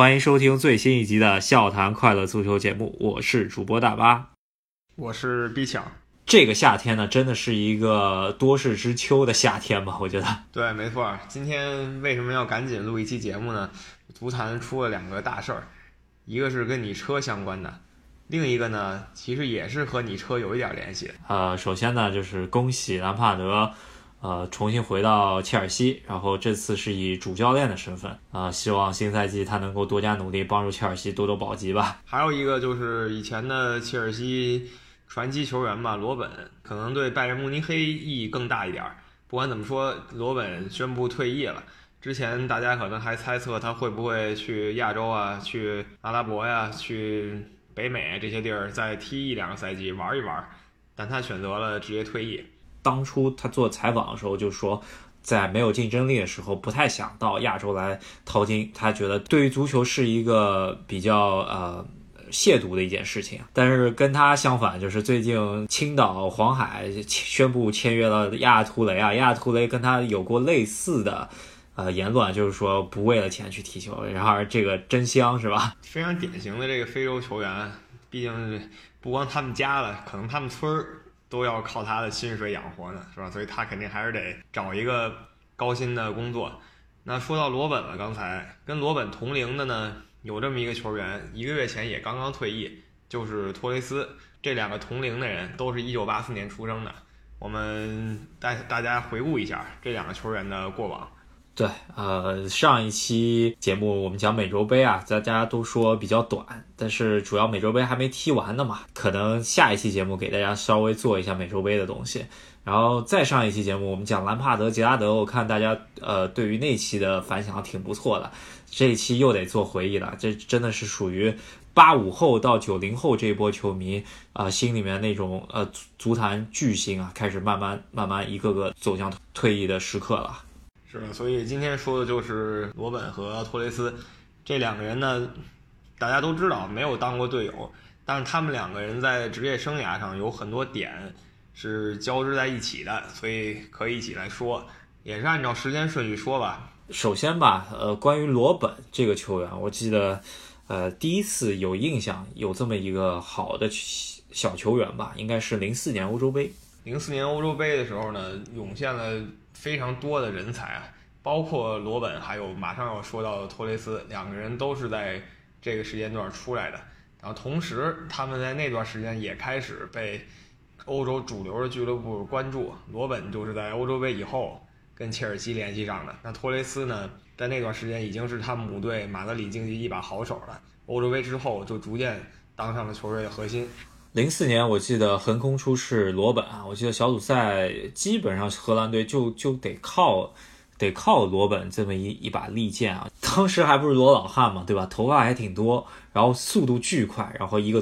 欢迎收听最新一集的《笑谈快乐足球》节目，我是主播大巴，我是毕强。这个夏天呢，真的是一个多事之秋的夏天吧？我觉得。对，没错。今天为什么要赶紧录一期节目呢？足坛出了两个大事儿，一个是跟你车相关的，另一个呢，其实也是和你车有一点联系。呃，首先呢，就是恭喜兰帕德。呃，重新回到切尔西，然后这次是以主教练的身份啊，希望新赛季他能够多加努力，帮助切尔西夺夺保级吧。还有一个就是以前的切尔西传奇球员吧，罗本，可能对拜仁慕尼黑意义更大一点儿。不管怎么说，罗本宣布退役了。之前大家可能还猜测他会不会去亚洲啊，去阿拉伯呀，去北美这些地儿再踢一两个赛季玩一玩，但他选择了直接退役。当初他做采访的时候就说，在没有竞争力的时候，不太想到亚洲来淘金。他觉得对于足球是一个比较呃亵渎的一件事情。但是跟他相反，就是最近青岛黄海宣布签约了亚图雷啊，亚图雷跟他有过类似的呃言论，就是说不为了钱去踢球。然而这个真香是吧？非常典型的这个非洲球员，毕竟不光他们家了，可能他们村儿。都要靠他的薪水养活呢，是吧？所以他肯定还是得找一个高薪的工作。那说到罗本了，刚才跟罗本同龄的呢，有这么一个球员，一个月前也刚刚退役，就是托雷斯。这两个同龄的人都是一九八四年出生的。我们带大家回顾一下这两个球员的过往。对，呃，上一期节目我们讲美洲杯啊，大家都说比较短，但是主要美洲杯还没踢完呢嘛，可能下一期节目给大家稍微做一下美洲杯的东西，然后再上一期节目我们讲兰帕德、杰拉德，我看大家呃对于那期的反响挺不错的，这一期又得做回忆了，这真的是属于八五后到九零后这一波球迷啊心里面那种呃足足坛巨星啊，开始慢慢慢慢一个个走向退役的时刻了。是的，所以今天说的就是罗本和托雷斯这两个人呢，大家都知道没有当过队友，但是他们两个人在职业生涯上有很多点是交织在一起的，所以可以一起来说，也是按照时间顺序说吧。首先吧，呃，关于罗本这个球员，我记得，呃，第一次有印象有这么一个好的小球员吧，应该是零四年欧洲杯。零四年欧洲杯的时候呢，涌现了。非常多的人才啊，包括罗本，还有马上要说到的托雷斯，两个人都是在这个时间段出来的。然后同时，他们在那段时间也开始被欧洲主流的俱乐部关注。罗本就是在欧洲杯以后跟切尔西联系上的。那托雷斯呢，在那段时间已经是他母队马德里竞技一把好手了。欧洲杯之后，就逐渐当上了球队的核心。零四年，我记得横空出世罗本啊，我记得小组赛基本上荷兰队就就得靠得靠罗本这么一一把利剑啊。当时还不是罗老汉嘛，对吧？头发还挺多，然后速度巨快，然后一个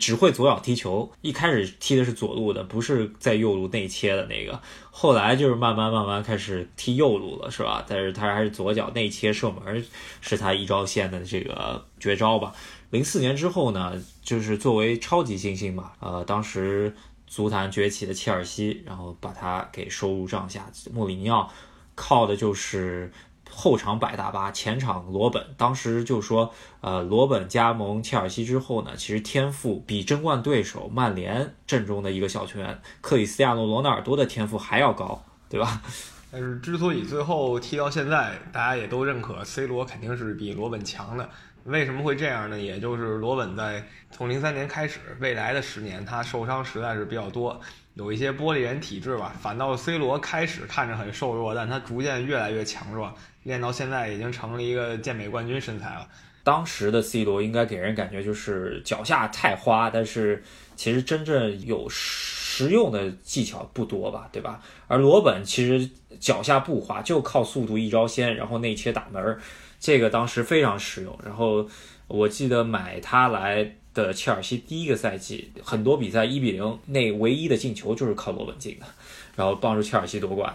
只会左脚踢球。一开始踢的是左路的，不是在右路内切的那个。后来就是慢慢慢慢开始踢右路了，是吧？但是他还是左脚内切射门，是他一招鲜的这个绝招吧。零四年之后呢，就是作为超级新星嘛，呃，当时足坛崛起的切尔西，然后把他给收入帐下。穆里尼奥靠的就是后场摆大巴，前场罗本。当时就说，呃，罗本加盟切尔西之后呢，其实天赋比争冠对手曼联阵中的一个小球员克里斯亚诺罗纳尔多的天赋还要高，对吧？但是之所以最后踢到现在，大家也都认可 C 罗肯定是比罗本强的。为什么会这样呢？也就是罗本在从零三年开始，未来的十年他受伤实在是比较多，有一些玻璃人体质吧。反倒 C 罗开始看着很瘦弱，但他逐渐越来越强壮，练到现在已经成了一个健美冠军身材了。当时的 C 罗应该给人感觉就是脚下太花，但是其实真正有实用的技巧不多吧，对吧？而罗本其实脚下不花，就靠速度一招鲜，然后内切打门儿。这个当时非常实用，然后我记得买他来的切尔西第一个赛季，很多比赛一比零，那唯一的进球就是靠罗本进的，然后帮助切尔西夺冠。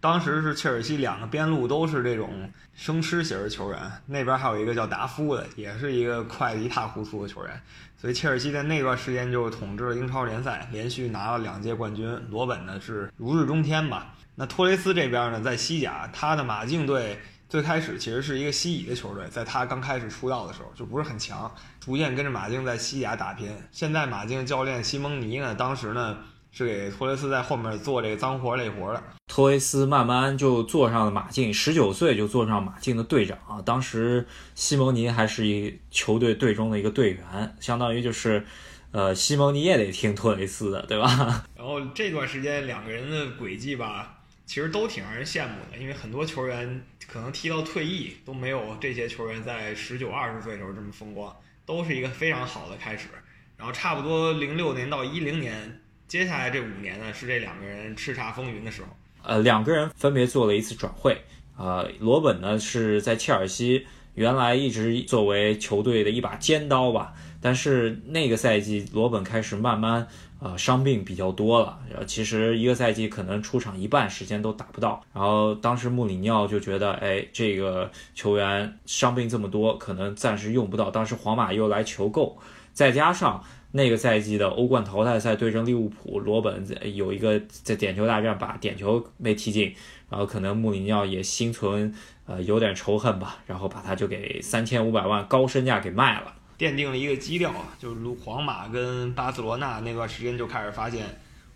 当时是切尔西两个边路都是这种生吃型的球员，那边还有一个叫达夫的，也是一个快的一塌糊涂的球员，所以切尔西在那段时间就统治了英超联赛，连续拿了两届冠军。罗本呢是如日中天吧。那托雷斯这边呢，在西甲，他的马竞队。最开始其实是一个西乙的球队，在他刚开始出道的时候就不是很强，逐渐跟着马竞在西甲打拼。现在马竞教练西蒙尼呢，当时呢是给托雷斯在后面做这个脏活累活的。托雷斯慢慢就坐上了马竞，十九岁就坐上马竞的队长啊。当时西蒙尼还是一球队队中的一个队员，相当于就是，呃，西蒙尼也得听托雷斯的，对吧？然后这段时间两个人的轨迹吧，其实都挺让人羡慕的，因为很多球员可能踢到退役都没有这些球员在十九二十岁的时候这么风光，都是一个非常好的开始。然后差不多零六年到一零年，接下来这五年呢，是这两个人叱咤风云的时候。呃，两个人分别做了一次转会。呃，罗本呢是在切尔西，原来一直作为球队的一把尖刀吧。但是那个赛季，罗本开始慢慢呃伤病比较多了。呃，其实一个赛季可能出场一半时间都打不到。然后当时穆里尼奥就觉得，哎，这个球员伤病这么多，可能暂时用不到。当时皇马又来求购，再加上。那个赛季的欧冠淘汰赛对阵利物浦，罗本有一个在点球大战把点球没踢进，然后可能穆里尼奥也心存呃有点仇恨吧，然后把他就给三千五百万高身价给卖了，奠定了一个基调啊，就是如皇马跟巴塞罗那那段时间就开始发现，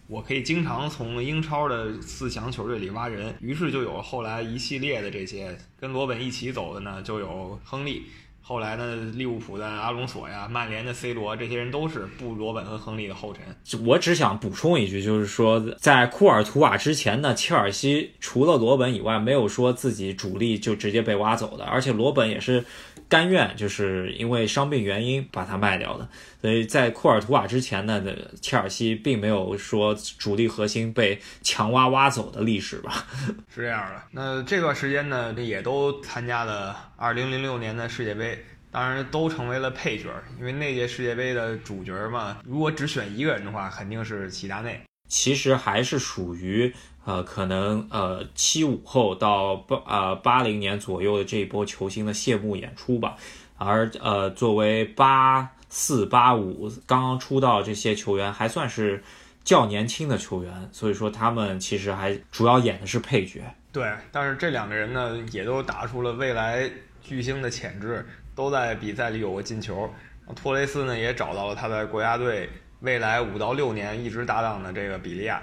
我可以经常从英超的四强球队里挖人，于是就有后来一系列的这些跟罗本一起走的呢，就有亨利。后来呢，利物浦的阿隆索呀，曼联的 C 罗，这些人都是布罗本和亨利的后尘。我只想补充一句，就是说，在库尔图瓦之前呢，切尔西除了罗本以外，没有说自己主力就直接被挖走的，而且罗本也是甘愿，就是因为伤病原因把他卖掉的。所以在库尔图瓦之前呢，切尔西并没有说主力核心被强挖挖走的历史吧？是这样的。那这段时间呢，也都参加了2006年的世界杯，当然都成为了配角，因为那届世界杯的主角嘛，如果只选一个人的话，肯定是齐达内。其实还是属于呃，可能呃七五后到八呃八零年左右的这一波球星的谢幕演出吧。而呃，作为八四八五刚刚出道这些球员，还算是较年轻的球员，所以说他们其实还主要演的是配角。对，但是这两个人呢，也都打出了未来巨星的潜质，都在比赛里有过进球。托雷斯呢，也找到了他在国家队未来五到六年一直搭档的这个比利亚。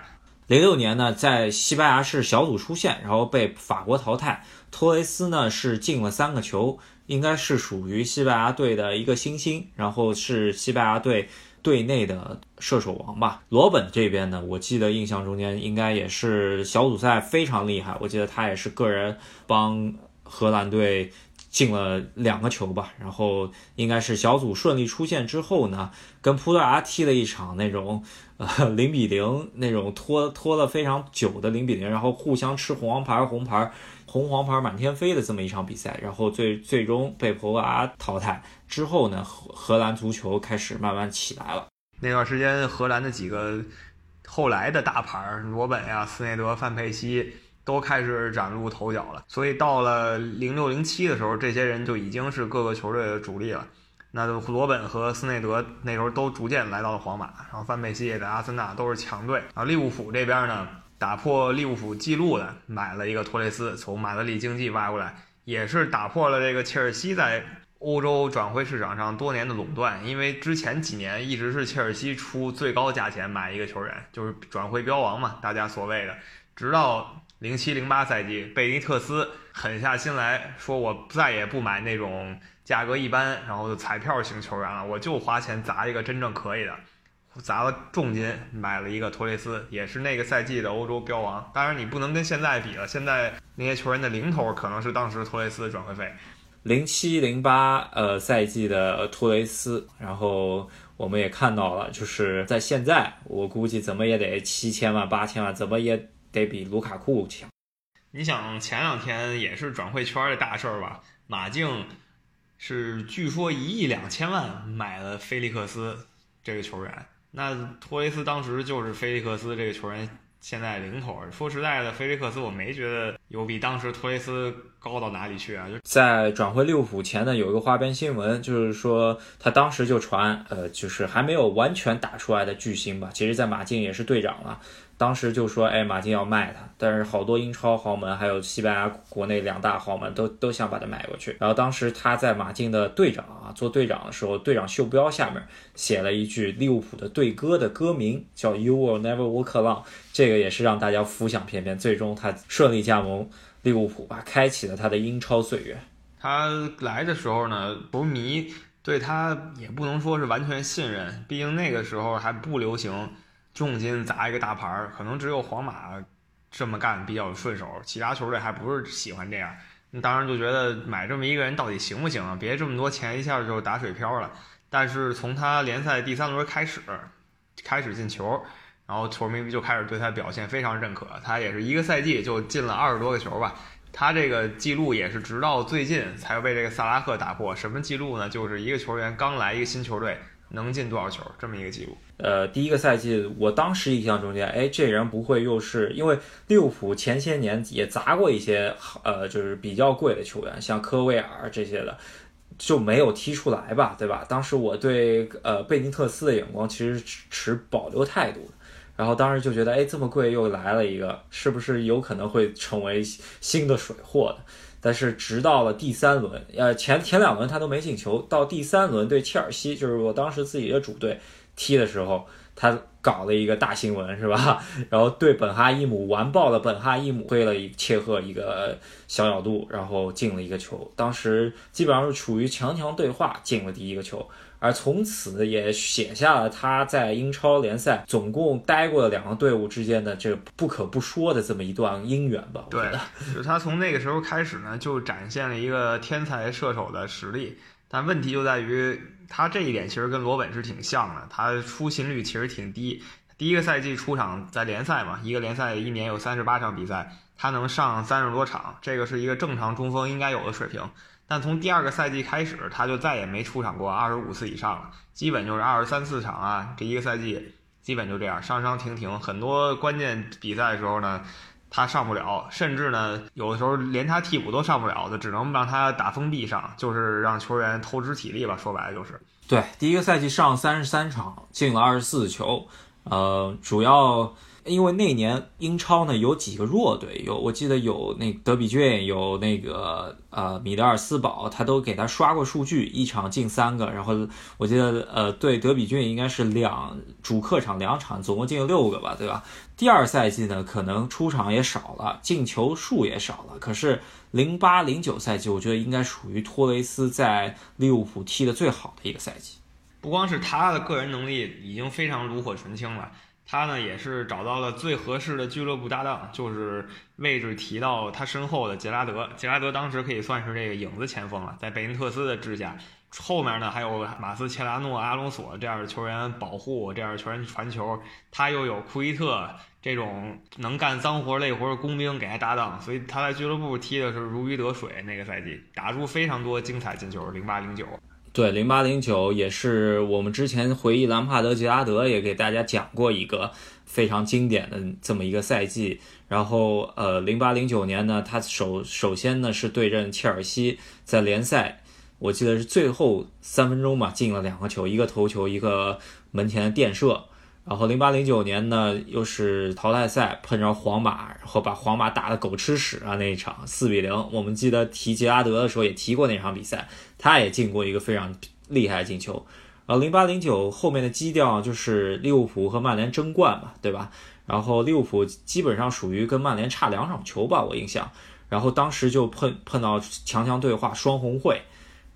零六年呢，在西班牙是小组出线，然后被法国淘汰。托雷斯呢是进了三个球，应该是属于西班牙队的一个新星，然后是西班牙队队内的射手王吧。罗本这边呢，我记得印象中间应该也是小组赛非常厉害，我记得他也是个人帮荷兰队。进了两个球吧，然后应该是小组顺利出线之后呢，跟葡萄牙踢了一场那种呃零比零那种拖拖了非常久的零比零，然后互相吃红黄牌红牌红黄牌满天飞的这么一场比赛，然后最最终被葡萄牙淘汰之后呢，荷荷兰足球开始慢慢起来了。那段时间荷兰的几个后来的大牌罗本呀、斯内德、范佩西。都开始崭露头角了，所以到了零六零七的时候，这些人就已经是各个球队的主力了。那罗本和斯内德那时候都逐渐来到了皇马，然后范佩西也在阿森纳都是强队。然后利物浦这边呢，打破利物浦记录的买了一个托雷斯，从马德里竞技挖过来，也是打破了这个切尔西在欧洲转会市场上多年的垄断。因为之前几年一直是切尔西出最高价钱买一个球员，就是转会标王嘛，大家所谓的，直到。零七零八赛季，贝尼特斯狠下心来说：“我再也不买那种价格一般，然后就彩票型球员了，我就花钱砸一个真正可以的，砸了重金买了一个托雷斯，也是那个赛季的欧洲标王。当然，你不能跟现在比了，现在那些球员的零头可能是当时托雷斯的转会费。零七零八呃赛季的托雷斯，然后我们也看到了，就是在现在，我估计怎么也得七千万八千万，怎么也。”得比卢卡库强。你想前两天也是转会圈的大事儿吧？马竞是据说一亿两千万买了菲利克斯这个球员。那托雷斯当时就是菲利克斯这个球员现在零头。说实在的，菲利克斯我没觉得有比当时托雷斯高到哪里去啊。就在转会利物浦前呢，有一个花边新闻，就是说他当时就传，呃，就是还没有完全打出来的巨星吧。其实，在马竞也是队长了。当时就说，哎，马竞要卖他，但是好多英超豪门还有西班牙国内两大豪门都都想把他买过去。然后当时他在马竞的队长啊，做队长的时候，队长袖标下面写了一句利物浦的队歌的歌名，叫 You Will Never Walk Alone，这个也是让大家浮想翩翩。最终他顺利加盟利物浦吧，开启了他的英超岁月。他来的时候呢，球迷对他也不能说是完全信任，毕竟那个时候还不流行。重金砸一个大牌儿，可能只有皇马这么干比较顺手，其他球队还不是喜欢这样。当然就觉得买这么一个人到底行不行啊？别这么多钱一下就打水漂了。但是从他联赛第三轮开始，开始进球，然后球迷就开始对他表现非常认可。他也是一个赛季就进了二十多个球吧。他这个记录也是直到最近才被这个萨拉赫打破。什么记录呢？就是一个球员刚来一个新球队。能进多少球？这么一个记录。呃，第一个赛季，我当时印象中间，哎，这人不会又是因为利物浦前些年也砸过一些，呃，就是比较贵的球员，像科威尔这些的，就没有踢出来吧，对吧？当时我对呃贝尼特斯的眼光其实持保留态度的，然后当时就觉得，哎，这么贵又来了一个，是不是有可能会成为新的水货的？但是直到了第三轮，呃，前前两轮他都没进球，到第三轮对切尔西，就是我当时自己的主队踢的时候，他搞了一个大新闻，是吧？然后对本哈伊姆完爆了，本哈伊姆挥了一切赫一个小角度，然后进了一个球，当时基本上是处于强强对话，进了第一个球。而从此也写下了他在英超联赛总共待过的两个队伍之间的这不可不说的这么一段姻缘吧。对，就他从那个时候开始呢，就展现了一个天才射手的实力。但问题就在于他这一点其实跟罗本是挺像的，他出勤率其实挺低。第一个赛季出场在联赛嘛，一个联赛一年有三十八场比赛，他能上三十多场，这个是一个正常中锋应该有的水平。但从第二个赛季开始，他就再也没出场过二十五次以上了，基本就是二十三四场啊。这一个赛季基本就这样，伤伤停停。很多关键比赛的时候呢，他上不了，甚至呢，有的时候连他替补都上不了，就只能让他打封闭上，就是让球员透支体力吧。说白了就是。对，第一个赛季上三十三场，进了二十四球，呃，主要。因为那年英超呢有几个弱队，有我记得有那德比郡，有那个呃米德尔斯堡，他都给他刷过数据，一场进三个。然后我记得呃对德比郡应该是两主客场两场，总共进了六个吧，对吧？第二赛季呢可能出场也少了，进球数也少了。可是零八零九赛季，我觉得应该属于托雷斯在利物浦踢的最好的一个赛季。不光是他的个人能力已经非常炉火纯青了。他呢也是找到了最合适的俱乐部搭档，就是位置提到他身后的杰拉德。杰拉德当时可以算是这个影子前锋了，在贝因特斯的治下，后面呢还有马斯切拉诺、阿隆索这样的球员保护，这样的球员传球，他又有库伊特这种能干脏活累活的工兵给他搭档，所以他在俱乐部踢的是如鱼得水。那个赛季打出非常多精彩进球，零八零九。对，零八零九也是我们之前回忆兰帕德、杰拉德也给大家讲过一个非常经典的这么一个赛季。然后，呃，零八零九年呢，他首首先呢是对阵切尔西，在联赛，我记得是最后三分钟吧，进了两个球，一个头球，一个门前的垫射。然后零八零九年呢，又是淘汰赛碰着皇马，然后把皇马打得狗吃屎啊！那一场四比零，我们记得提杰拉德的时候也提过那场比赛，他也进过一个非常厉害的进球。然后零八零九后面的基调就是利物浦和曼联争冠嘛，对吧？然后利物浦基本上属于跟曼联差两场球吧，我印象。然后当时就碰碰到强强对话双红会，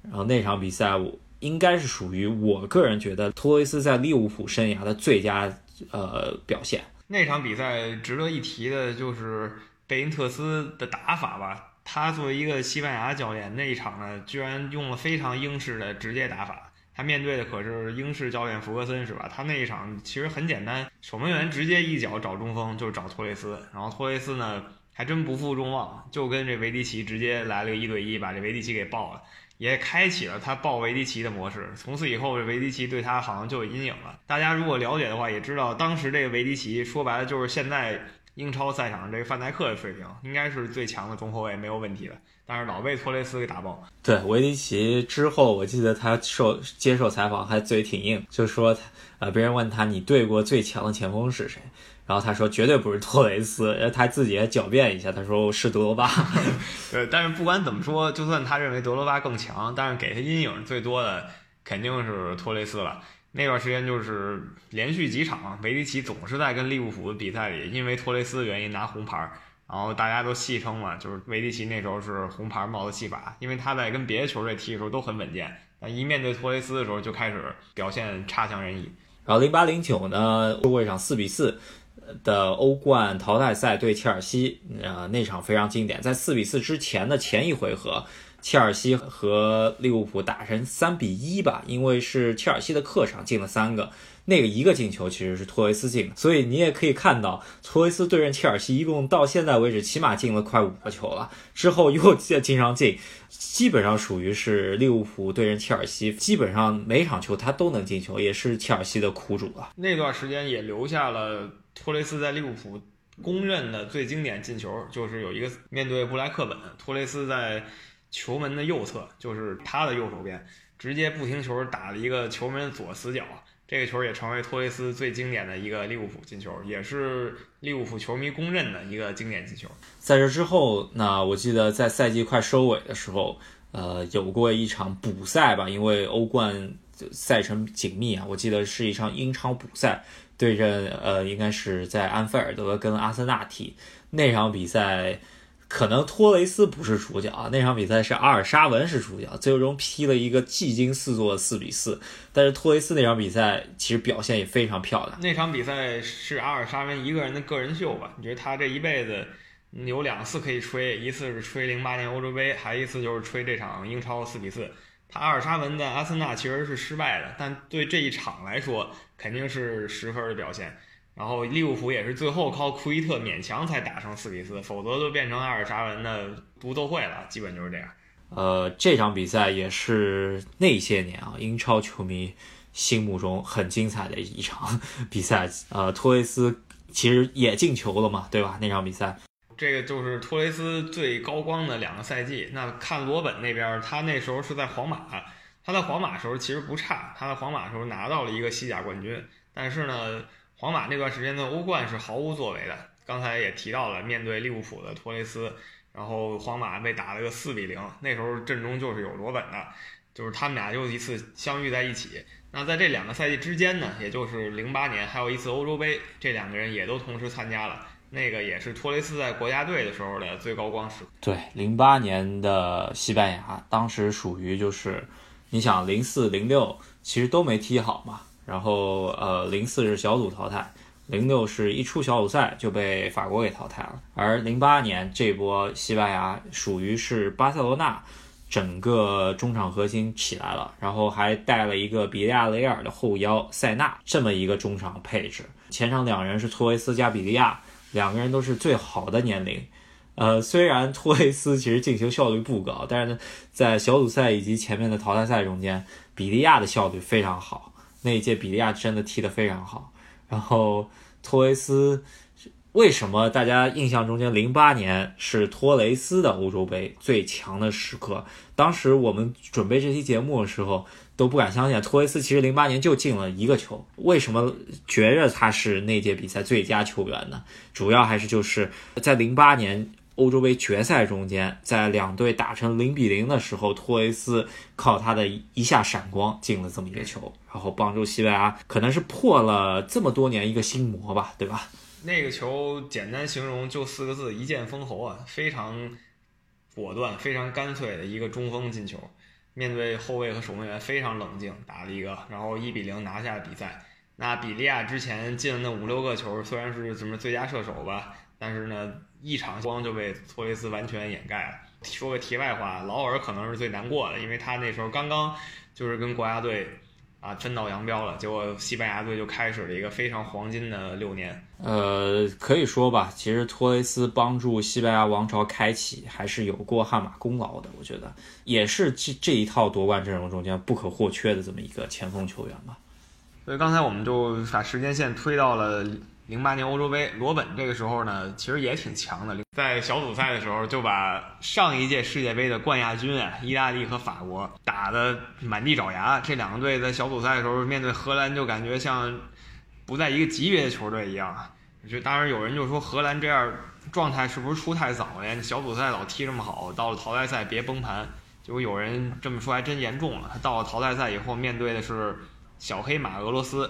然后那场比赛我。应该是属于我个人觉得托雷斯在利物浦生涯的最佳呃表现。那场比赛值得一提的就是贝因特斯的打法吧。他作为一个西班牙教练，那一场呢居然用了非常英式的直接打法。他面对的可是英式教练弗格森，是吧？他那一场其实很简单，守门员直接一脚找中锋，就是找托雷斯。然后托雷斯呢还真不负众望，就跟这维迪奇直接来了个一对一，把这维迪奇给爆了。也开启了他抱维迪奇的模式，从此以后，这维迪奇对他好像就有阴影了。大家如果了解的话，也知道当时这个维迪奇说白了就是现在英超赛场上这个范戴克的水平，应该是最强的中后卫，没有问题的。但是老被托雷斯给打爆。对维迪奇之后，我记得他受接受采访还嘴挺硬，就说他呃，别人问他你对过最强的前锋是谁，然后他说绝对不是托雷斯，他自己也狡辩一下，他说是德罗巴。呃，但是不管怎么说，就算他认为德罗巴更强，但是给他阴影最多的肯定是托雷斯了。那段时间就是连续几场，维迪奇总是在跟利物浦的比赛里，因为托雷斯的原因拿红牌。然后大家都戏称嘛，就是维迪奇那时候是红牌帽子戏法，因为他在跟别的球队踢的时候都很稳健，但一面对托雷斯的时候就开始表现差强人意。然后零八零九呢，过一场四比四的欧冠淘汰赛对切尔西，呃，那场非常经典。在四比四之前的前一回合，切尔西和利物浦打成三比一吧，因为是切尔西的客场进了三个。那个一个进球其实是托雷斯进的，所以你也可以看到，托雷斯对阵切尔西一共到现在为止起码进了快五个球了，之后又经常进，基本上属于是利物浦对阵切尔西，基本上每场球他都能进球，也是切尔西的苦主了。那段时间也留下了托雷斯在利物浦公认的最经典进球，就是有一个面对布莱克本，托雷斯在球门的右侧，就是他的右手边，直接不停球打了一个球门左死角。这个球也成为托雷斯最经典的一个利物浦进球，也是利物浦球迷公认的一个经典进球。在这之后，那我记得在赛季快收尾的时候，呃，有过一场补赛吧，因为欧冠赛程紧密啊，我记得是一场英超补赛，对阵呃，应该是在安菲尔德跟阿森纳踢那场比赛。可能托雷斯不是主角啊，那场比赛是阿尔沙文是主角，最终踢了一个技惊四座的四比四。但是托雷斯那场比赛其实表现也非常漂亮。那场比赛是阿尔沙文一个人的个人秀吧？你觉得他这一辈子有两次可以吹，一次是吹零八年欧洲杯，还一次就是吹这场英超四比四。他阿尔沙文的阿森纳其实是失败的，但对这一场来说肯定是十分的表现。然后利物浦也是最后靠库伊特勉强才打成四比四，否则就变成阿尔沙文的独奏会了，基本就是这样。呃，这场比赛也是那些年啊英超球迷心目中很精彩的一场 比赛。呃，托雷斯其实也进球了嘛，对吧？那场比赛，这个就是托雷斯最高光的两个赛季。那看罗本那边，他那时候是在皇马，他在皇马时候其实不差，他在皇马时候拿到了一个西甲冠军，但是呢。皇马那段时间的欧冠是毫无作为的，刚才也提到了，面对利物浦的托雷斯，然后皇马被打了个四比零。那时候阵中就是有罗本的，就是他们俩又一次相遇在一起。那在这两个赛季之间呢，也就是零八年还有一次欧洲杯，这两个人也都同时参加了。那个也是托雷斯在国家队的时候的最高光时刻。对，零八年的西班牙，当时属于就是，你想零四零六其实都没踢好嘛。然后，呃，零四是小组淘汰，零六是一出小组赛就被法国给淘汰了。而零八年这波西班牙属于是巴塞罗那整个中场核心起来了，然后还带了一个比利亚雷尔的后腰塞纳这么一个中场配置。前场两人是托雷斯加比利亚，两个人都是最好的年龄。呃，虽然托雷斯其实进球效率不高，但是呢，在小组赛以及前面的淘汰赛中间，比利亚的效率非常好。那一届比利亚真的踢得非常好，然后托雷斯为什么大家印象中间零八年是托雷斯的欧洲杯最强的时刻？当时我们准备这期节目的时候都不敢相信，托雷斯其实零八年就进了一个球。为什么觉着他是那届比赛最佳球员呢？主要还是就是在零八年。欧洲杯决赛中间，在两队打成零比零的时候，托雷斯靠他的一下闪光进了这么一个球，然后帮助西班牙可能是破了这么多年一个心魔吧，对吧？那个球简单形容就四个字：一剑封喉啊！非常果断、非常干脆的一个中锋进球，面对后卫和守门员非常冷静打了一个，然后一比零拿下了比赛。那比利亚之前进的那五六个球，虽然是什么最佳射手吧。但是呢，一场光就被托雷斯完全掩盖了。说个题外话，劳尔可能是最难过的，因为他那时候刚刚就是跟国家队啊分道扬镳了，结果西班牙队就开始了一个非常黄金的六年。呃，可以说吧，其实托雷斯帮助西班牙王朝开启还是有过汗马功劳的，我觉得也是这这一套夺冠阵容中间不可或缺的这么一个前锋球员吧。所以刚才我们就把时间线推到了。零八年欧洲杯，罗本这个时候呢，其实也挺强的，在小组赛的时候就把上一届世界杯的冠亚军啊，意大利和法国打得满地找牙。这两个队在小组赛的时候面对荷兰，就感觉像不在一个级别的球队一样。就当然有人就说荷兰这样状态是不是出太早了？呀？小组赛老踢这么好，到了淘汰赛别崩盘。结果有人这么说还真严重了，他到了淘汰赛以后面对的是小黑马俄罗斯。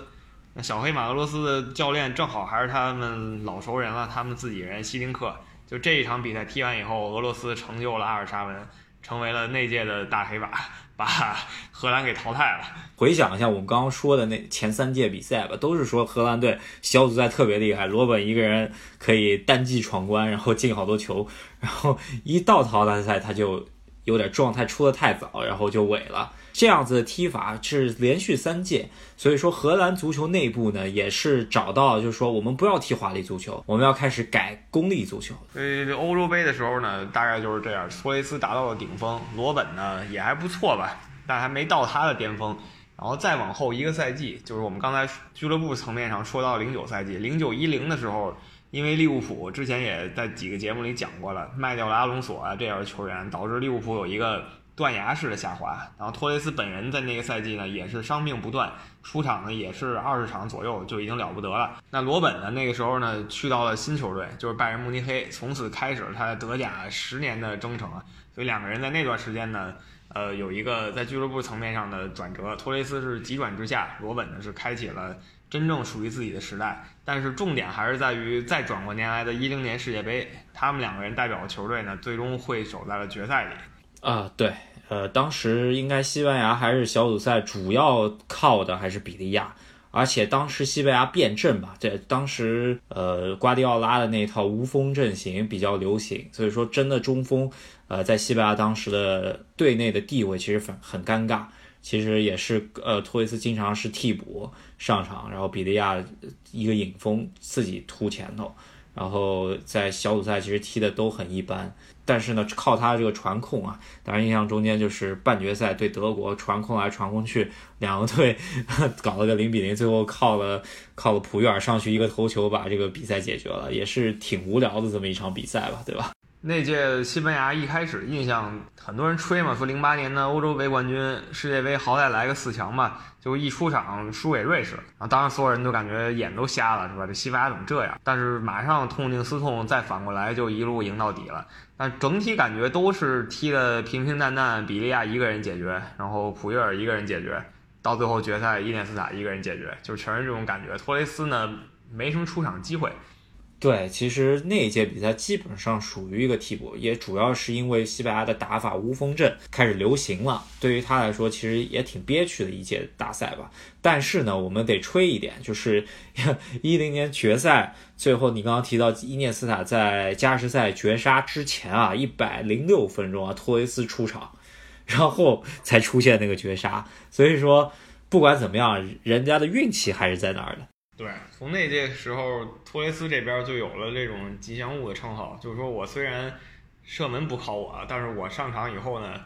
那小黑马俄罗斯的教练正好还是他们老熟人了，他们自己人希丁克。就这一场比赛踢完以后，俄罗斯成就了阿尔沙文，成为了那届的大黑马，把荷兰给淘汰了。回想一下我们刚刚说的那前三届比赛吧，都是说荷兰队小组赛特别厉害，罗本一个人可以单骑闯关，然后进好多球，然后一到淘汰赛他就有点状态出的太早，然后就萎了。这样子的踢法是连续三届，所以说荷兰足球内部呢也是找到，就是说我们不要踢华丽足球，我们要开始改功利足球。所以欧洲杯的时候呢，大概就是这样，托雷斯达到了顶峰，罗本呢也还不错吧，但还没到他的巅峰。然后再往后一个赛季，就是我们刚才俱乐部层面上说到零九赛季，零九一零的时候，因为利物浦之前也在几个节目里讲过了，卖掉了阿隆索啊这样的球员，导致利物浦有一个。断崖式的下滑，然后托雷斯本人在那个赛季呢也是伤病不断，出场呢也是二十场左右就已经了不得了。那罗本呢那个时候呢去到了新球队，就是拜仁慕尼黑，从此开始了他德甲十年的征程啊。所以两个人在那段时间呢，呃有一个在俱乐部层面上的转折。托雷斯是急转直下，罗本呢是开启了真正属于自己的时代。但是重点还是在于再转过年来的一零年世界杯，他们两个人代表的球队呢最终会走在了决赛里。啊，对。呃，当时应该西班牙还是小组赛主要靠的还是比利亚，而且当时西班牙变阵吧，这当时呃瓜迪奥拉的那套无锋阵型比较流行，所以说真的中锋，呃，在西班牙当时的队内的地位其实很很尴尬，其实也是呃托雷斯经常是替补上场，然后比利亚一个影锋自己突前头，然后在小组赛其实踢的都很一般。但是呢，靠他这个传控啊，当然印象中间就是半决赛对德国传控来传控去，两个队 搞了个零比零，最后靠了靠了普约尔上去一个头球把这个比赛解决了，也是挺无聊的这么一场比赛吧，对吧？那届西班牙一开始印象很多人吹嘛，说零八年的欧洲杯冠军，世界杯好歹来个四强吧，就一出场输给瑞士，然后当时所有人都感觉眼都瞎了，是吧？这西班牙怎么这样？但是马上痛定思痛，再反过来就一路赢到底了。但整体感觉都是踢的平平淡淡，比利亚一个人解决，然后普约尔一个人解决，到最后决赛伊涅斯塔一个人解决，就全是这种感觉。托雷斯呢，没什么出场机会。对，其实那一届比赛基本上属于一个替补，也主要是因为西班牙的打法无锋阵开始流行了，对于他来说其实也挺憋屈的一届大赛吧。但是呢，我们得吹一点，就是 一零年决赛最后你刚刚提到伊涅斯塔在加时赛绝杀之前啊，一百零六分钟啊，托雷斯出场，然后才出现那个绝杀。所以说，不管怎么样，人家的运气还是在那儿的。对，从那届时候，托雷斯这边就有了这种吉祥物的称号，就是说我虽然射门不靠我，但是我上场以后呢，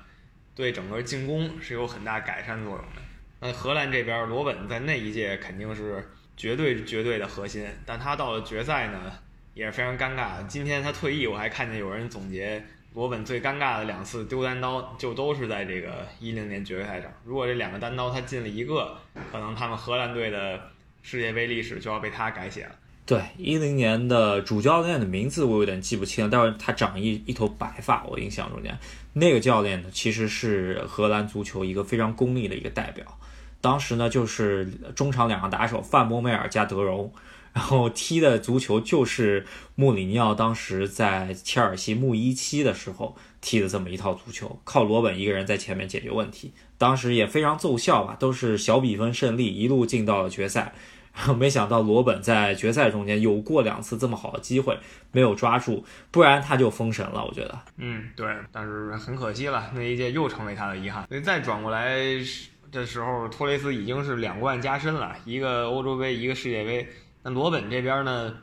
对整个进攻是有很大改善作用的。那荷兰这边，罗本在那一届肯定是绝对绝对的核心，但他到了决赛呢，也是非常尴尬。今天他退役，我还看见有人总结罗本最尴尬的两次丢单刀，就都是在这个一零年决赛上。如果这两个单刀他进了一个，可能他们荷兰队的。世界杯历史就要被他改写了。对，一零年的主教练的名字我有点记不清了，但是他长一一头白发，我印象中间那个教练呢，其实是荷兰足球一个非常功利的一个代表。当时呢，就是中场两个打手范博梅尔加德容，然后踢的足球就是穆里尼奥当时在切尔西穆一期的时候踢的这么一套足球，靠罗本一个人在前面解决问题，当时也非常奏效吧，都是小比分胜利，一路进到了决赛。没想到罗本在决赛中间有过两次这么好的机会，没有抓住，不然他就封神了。我觉得，嗯，对，但是很可惜了，那一届又成为他的遗憾。所以再转过来的时候，托雷斯已经是两冠加身了，一个欧洲杯，一个世界杯。那罗本这边呢，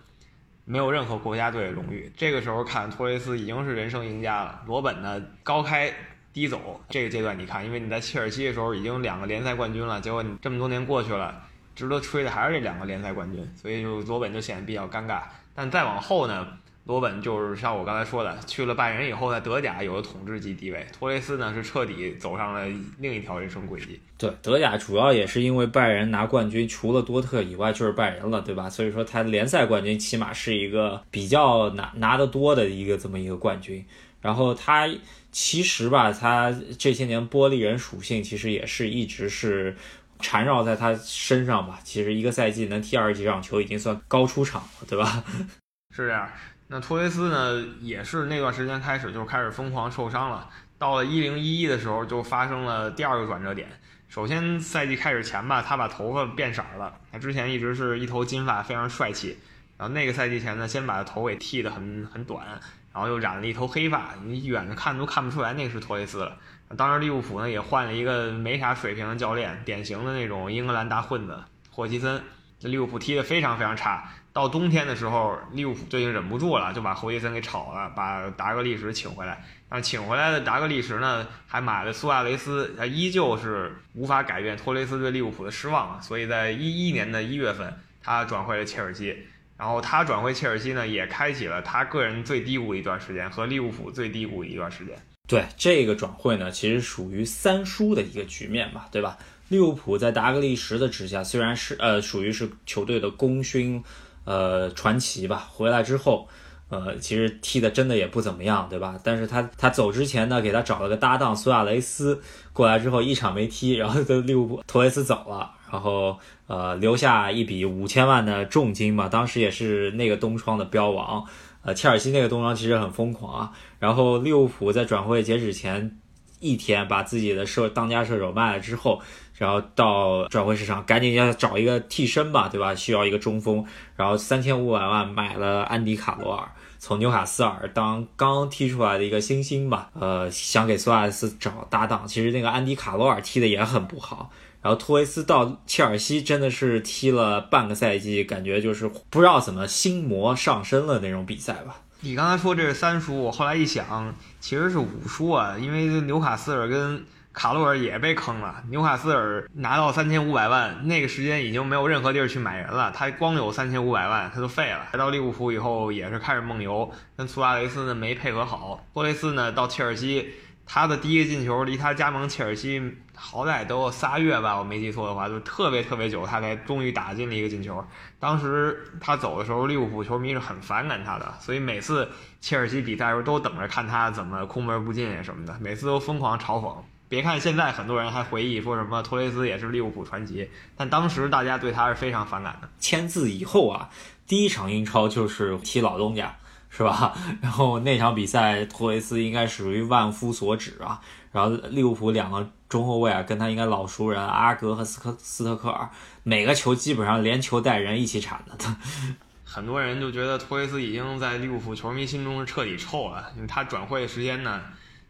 没有任何国家队的荣誉。这个时候看托雷斯已经是人生赢家了。罗本呢，高开低走，这个阶段你看，因为你在切尔西的时候已经两个联赛冠军了，结果你这么多年过去了。值得吹的还是这两个联赛冠军，所以就罗本就显得比较尴尬。但再往后呢，罗本就是像我刚才说的，去了拜仁以后，在德甲有了统治级地位。托雷斯呢是彻底走上了另一条人生轨迹。对，德甲主要也是因为拜仁拿冠军，除了多特以外就是拜仁了，对吧？所以说他联赛冠军起码是一个比较拿拿得多的一个这么一个冠军。然后他其实吧，他这些年玻璃人属性其实也是一直是缠绕在他身上吧。其实一个赛季能踢二十几场球已经算高出场了，对吧？是这样。那托雷斯呢，也是那段时间开始就开始疯狂受伤了。到了一零一一的时候，就发生了第二个转折点。首先赛季开始前吧，他把头发变色了。他之前一直是一头金发，非常帅气。然后那个赛季前呢，先把头给剃得很很短。然后又染了一头黑发，你远着看都看不出来那是托雷斯了。当时利物浦呢也换了一个没啥水平的教练，典型的那种英格兰大混子霍奇森。这利物浦踢得非常非常差。到冬天的时候，利物浦就已经忍不住了，就把霍奇森给炒了，把达格利什请回来。但请回来的达格利什呢，还买了苏亚雷斯，他依旧是无法改变托雷斯对利物浦的失望。所以在一一年的一月份，他转会了切尔西。然后他转回切尔西呢，也开启了他个人最低谷一段时间和利物浦最低谷一段时间。对这个转会呢，其实属于三输的一个局面吧，对吧？利物浦在达格利什的指下，虽然是呃属于是球队的功勋，呃传奇吧，回来之后，呃其实踢的真的也不怎么样，对吧？但是他他走之前呢，给他找了个搭档苏亚雷斯过来之后，一场没踢，然后就利物浦托雷斯走了。然后，呃，留下一笔五千万的重金嘛，当时也是那个东窗的标王，呃，切尔西那个东窗其实很疯狂啊。然后利物浦在转会截止前一天把自己的射当家射手卖了之后，然后到转会市场赶紧要找一个替身吧，对吧？需要一个中锋，然后三千五百万买了安迪卡罗尔，从纽卡斯尔当刚踢出来的一个新星吧，呃，想给苏亚斯找搭档。其实那个安迪卡罗尔踢的也很不好。然后托雷斯到切尔西真的是踢了半个赛季，感觉就是不知道怎么心魔上身了那种比赛吧。你刚才说这是三输，我后来一想，其实是五输啊，因为纽卡斯尔跟卡洛尔也被坑了。纽卡斯尔拿到三千五百万，那个时间已经没有任何地儿去买人了，他光有三千五百万，他就废了。来到利物浦以后也是开始梦游，跟苏亚雷斯呢没配合好。托雷斯呢到切尔西。他的第一个进球离他加盟切尔西好歹都仨月吧，我没记错的话，就特别特别久，他才终于打进了一个进球。当时他走的时候，利物浦球迷是很反感他的，所以每次切尔西比赛时候都等着看他怎么空门不进什么的，每次都疯狂嘲讽。别看现在很多人还回忆说什么托雷斯也是利物浦传奇，但当时大家对他是非常反感的。签字以后啊，第一场英超就是踢老东家。是吧？然后那场比赛，托雷斯应该属于万夫所指啊。然后利物浦两个中后卫啊，跟他应该老熟人，阿格和斯科斯特克尔，每个球基本上连球带人一起铲的。很多人就觉得托雷斯已经在利物浦球迷心中是彻底臭了，因为他转会时间呢，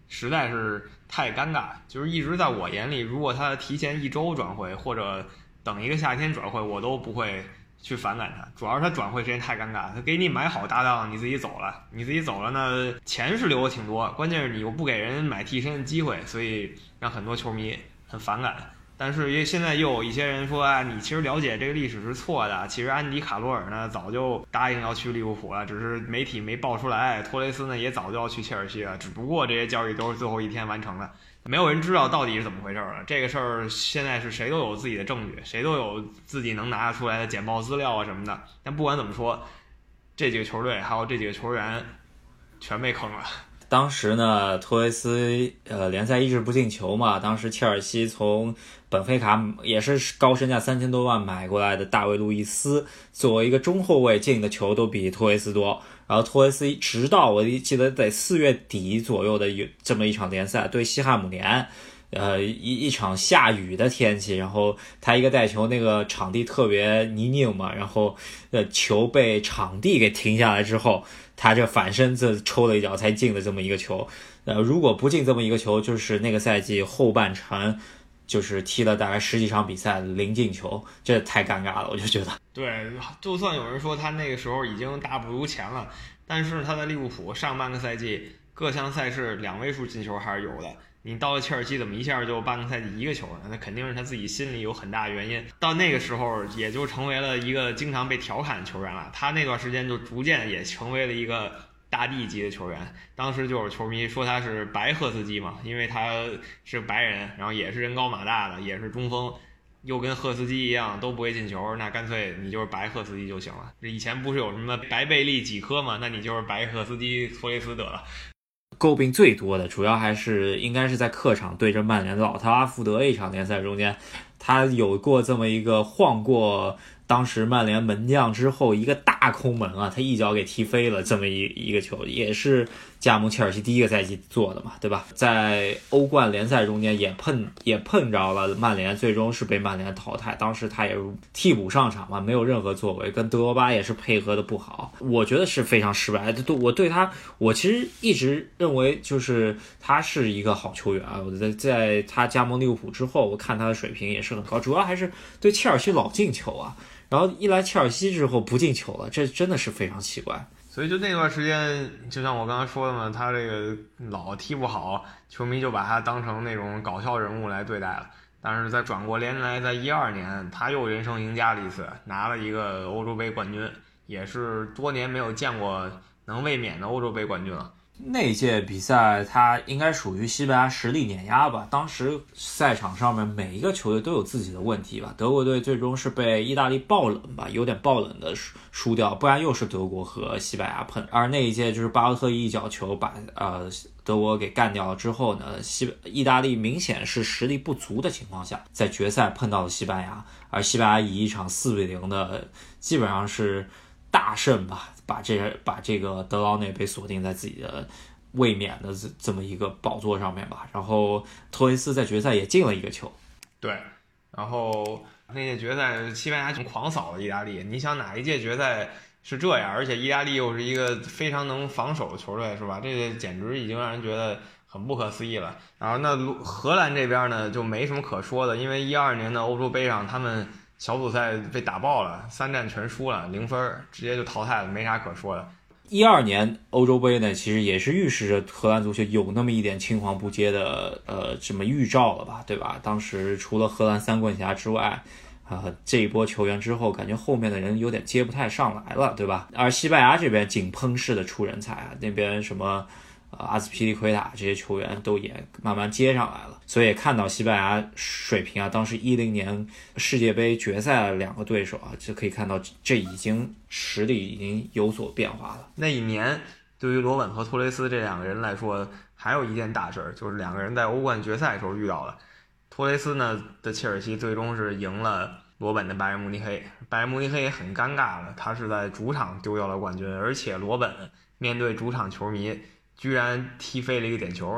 实在是太尴尬。就是一直在我眼里，如果他提前一周转会，或者等一个夏天转会，我都不会。去反感他，主要是他转会时间太尴尬。他给你买好搭档，你自己走了，你自己走了呢，钱是留的挺多，关键是你又不给人买替身的机会，所以让很多球迷很反感。但是也现在又有一些人说啊，你其实了解这个历史是错的。其实安迪卡罗尔呢早就答应要去利物浦了，只是媒体没爆出来。托雷斯呢也早就要去切尔西了，只不过这些交易都是最后一天完成的。没有人知道到底是怎么回事了。这个事儿现在是谁都有自己的证据，谁都有自己能拿得出来的简报资料啊什么的。但不管怎么说，这几个球队还有这几个球员全被坑了。当时呢，托雷斯呃联赛一直不进球嘛。当时切尔西从本菲卡也是高身价三千多万买过来的大卫路易斯，作为一个中后卫进的球都比托雷斯多。然后托雷斯直到我记得在四月底左右的有这么一场联赛对西汉姆联，呃一一场下雨的天气，然后他一个带球，那个场地特别泥泞嘛，然后呃球被场地给停下来之后，他这反身子抽了一脚才进的这么一个球，呃如果不进这么一个球，就是那个赛季后半程。就是踢了大概十几场比赛零进球，这太尴尬了，我就觉得。对，就算有人说他那个时候已经大不如前了，但是他在利物浦上半个赛季各项赛事两位数进球还是有的。你到了切尔西怎么一下就半个赛季一个球呢？那肯定是他自己心里有很大原因。到那个时候，也就成为了一个经常被调侃的球员了。他那段时间就逐渐也成为了一个大帝级的球员。当时就有球迷说他是白赫斯基嘛，因为他是白人，然后也是人高马大的，也是中锋，又跟赫斯基一样都不会进球，那干脆你就是白赫斯基就行了。这以前不是有什么白贝利几颗嘛？那你就是白赫斯基托雷斯得了。诟病最多的，主要还是应该是在客场对阵曼联的老特拉福德一场联赛中间，他有过这么一个晃过。当时曼联门将之后一个大空门啊，他一脚给踢飞了，这么一一个球，也是加盟切尔西第一个赛季做的嘛，对吧？在欧冠联赛中间也碰也碰着了曼联，最终是被曼联淘汰。当时他也替补上场嘛，没有任何作为，跟德罗巴也是配合的不好，我觉得是非常失败。对，我对他，我其实一直认为就是他是一个好球员啊。我在在他加盟利物浦之后，我看他的水平也是很高，主要还是对切尔西老进球啊。然后一来切尔西之后不进球了，这真的是非常奇怪。所以就那段时间，就像我刚刚说的嘛，他这个老踢不好，球迷就把他当成那种搞笑人物来对待了。但是在转过年来，在一二年，他又人生赢家了一次，拿了一个欧洲杯冠军，也是多年没有见过能卫冕的欧洲杯冠军了。那一届比赛，他应该属于西班牙实力碾压吧。当时赛场上面每一个球队都有自己的问题吧。德国队最终是被意大利爆冷吧，有点爆冷的输输掉，不然又是德国和西班牙碰。而那一届就是巴洛特一脚球把呃德国给干掉了之后呢，西意大利明显是实力不足的情况下，在决赛碰到了西班牙，而西班牙以一场四比零的基本上是大胜吧。把这把这个德劳内被锁定在自己的卫冕的这这么一个宝座上面吧，然后托雷斯在决赛也进了一个球，对，然后那届决赛西班牙就狂扫了意大利，你想哪一届决赛是这样？而且意大利又是一个非常能防守的球队，是吧？这个简直已经让人觉得很不可思议了。然后那荷兰这边呢就没什么可说的，因为一二年的欧洲杯上他们。小组赛被打爆了，三战全输了，零分，直接就淘汰了，没啥可说的。一二年欧洲杯呢，其实也是预示着荷兰足球有那么一点青黄不接的呃这么预兆了吧，对吧？当时除了荷兰三冠侠之外，啊这一波球员之后，感觉后面的人有点接不太上来了，对吧？而西班牙这边井喷式的出人才啊，那边什么。呃，阿斯皮利奎塔这些球员都也慢慢接上来了，所以看到西班牙水平啊。当时一零年世界杯决赛两个对手啊，就可以看到这已经实力已经有所变化了。那一年对于罗本和托雷斯这两个人来说，还有一件大事儿，就是两个人在欧冠决赛的时候遇到了。托雷斯呢的切尔西最终是赢了罗本的拜仁慕尼黑，拜仁慕尼黑很尴尬了，他是在主场丢掉了冠军，而且罗本面对主场球迷。居然踢飞了一个点球，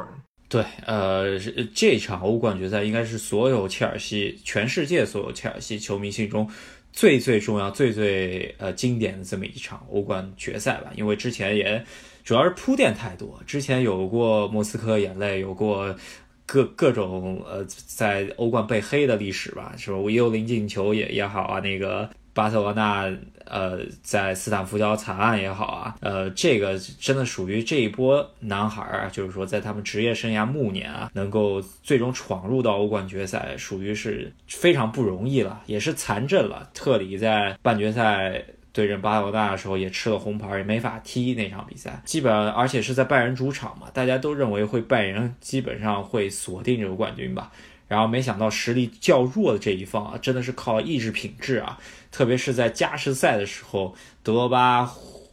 对，呃，这场欧冠决赛应该是所有切尔西、全世界所有切尔西球迷心中最最重要、最最呃经典的这么一场欧冠决赛吧。因为之前也主要是铺垫太多，之前有过莫斯科眼泪，有过各各种呃在欧冠被黑的历史吧，是吧？无忧零进球也也好啊，那个。巴塞罗那，呃，在斯坦福桥惨案也好啊，呃，这个真的属于这一波男孩儿啊，就是说在他们职业生涯暮年啊，能够最终闯入到欧冠决赛，属于是非常不容易了，也是残阵了。特里在半决赛对阵巴塞罗那的时候也吃了红牌，也没法踢那场比赛，基本上而且是在拜仁主场嘛，大家都认为会拜仁基本上会锁定这个冠军吧。然后没想到实力较弱的这一方啊，真的是靠意志品质啊！特别是在加时赛的时候，德罗巴